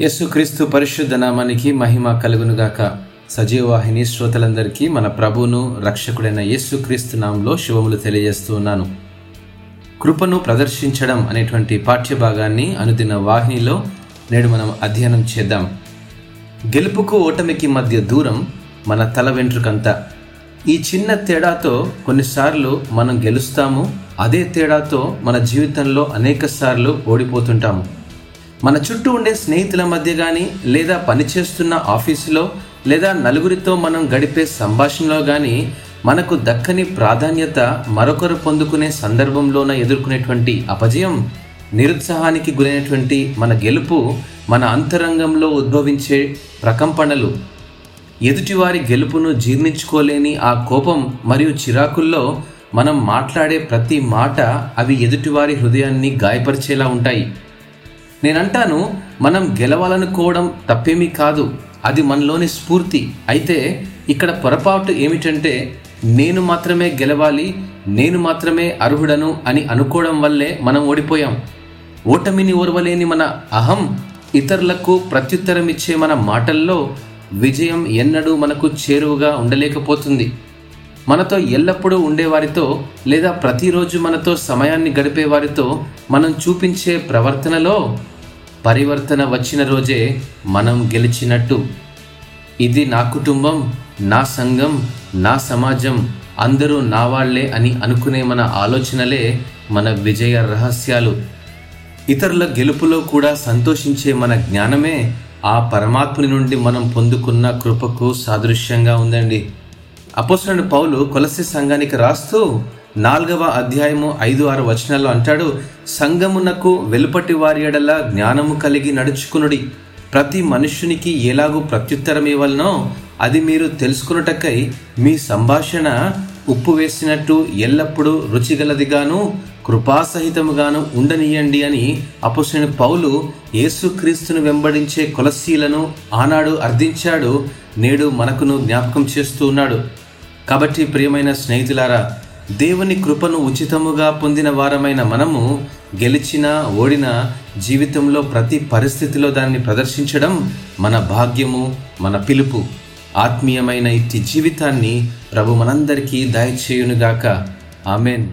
యేసుక్రీస్తు పరిశుద్ధ నామానికి మహిమ కలుగునుగాక. సజీవవాహిని శ్రోతలందరికీ మన ప్రభువును రక్షకుడైన యేసుక్రీస్తు నామంలో శుభములు తెలియజేస్తూ ఉన్నాను. కృపను ప్రదర్శించడం అనేటువంటి పాఠ్య భాగాన్ని అనుదిన వాహినిలో నేడు మనం అధ్యయనం చేద్దాం. గెలుపుకు ఓటమికి మధ్య దూరం మన తల వెంట్రుకంతా. ఈ చిన్న తేడాతో కొన్నిసార్లు మనం గెలుస్తాము అదే తేడాతో మన జీవితంలో అనేక సార్లు ఓడిపోతుంటాము. మన చుట్టూ ఉండే స్నేహితుల మధ్య కానీ లేదా పనిచేస్తున్న ఆఫీసులో లేదా నలుగురితో మనం గడిపే సంభాషణలో కానీ మనకు దక్కని ప్రాధాన్యత మరొకరు పొందుకునే సందర్భంలోన ఎదుర్కొనేటువంటి అపజయం నిరుత్సాహానికి గురైనటువంటి మన గెలుపు మన అంతరంగంలో ఉద్భవించే ప్రకంపనలు. ఎదుటివారి గెలుపును జీర్ణించుకోలేని ఆ కోపం మరియు చిరాకుల్లో మనం మాట్లాడే ప్రతి మాట అవి ఎదుటివారి హృదయాన్ని గాయపరిచేలా ఉంటాయి. నేనంటాను మనం గెలవాలనుకోవడం తప్పేమీ కాదు. అది మనలోని స్ఫూర్తి. అయితే ఇక్కడ పొరపాటు ఏమిటంటే నేను మాత్రమే గెలవాలి నేను మాత్రమే అర్హుడను అని అనుకోవడం వల్లే మనం ఓడిపోయాం. ఓటమిని ఓర్వలేని మన అహం ఇతరులకు ప్రత్యుత్తరం ఇచ్చే మన మాటల్లో విజయం ఎన్నడూ మనకు చేరువుగా ఉండలేకపోతుంది. మనతో ఎల్లప్పుడూ ఉండేవారితో లేదా ప్రతిరోజు మనతో సమయాన్ని గడిపే వారితో మనం చూపించే ప్రవర్తనలో పరివర్తన వచ్చిన రోజే మనం గెలిచినట్టు. ఇది నా కుటుంబం నా సంఘం నా సమాజం అందరూ నా వాళ్ళే అని అనుకునే మన ఆలోచనలే మన విజయ రహస్యాలు. ఇతరుల గెలుపులో కూడా సంతోషించే మన జ్ఞానమే ఆ పరమాత్ముని నుండి మనం పొందుకున్న కృపకు సాదృశ్యంగా ఉందండి. అపోసరుడు పౌలు కొలసి సంఘానికి రాస్తూ నాలుగవ అధ్యాయము ఐదు ఆరు వచనాల్లో అంటాడు సంగమునకు వెలుపటి వారియడల జ్ఞానము కలిగి నడుచుకునుడి. ప్రతి మనుష్యునికి ఎలాగూ ప్రత్యుత్తరం ఇవ్వాలనో అది మీరు తెలుసుకున్నటకై మీ సంభాషణ ఉప్పు వేసినట్టు ఎల్లప్పుడూ రుచిగలదిగాను కృపాసహితముగాను ఉండనీయండి అని అపోసిన పౌలు యేసుక్రీస్తును వెంబడించే కొలసీలను ఆనాడు అర్థించాడు నేడు మనకును జ్ఞాపకం చేస్తూ ఉన్నాడు. కాబట్టి ప్రియమైన స్నేహితులారా దేవుని కృపను ఉచితముగా పొందిన వారమైన మనము గెలిచినా ఓడినా జీవితంలో ప్రతి పరిస్థితిలో దాన్ని ప్రదర్శించడం మన భాగ్యము మన పిలుపు. ఆత్మీయమైన ఇట్టి జీవితాన్ని ప్రభు మనందరికీ దయచేయునుగాక. ఆమెన్.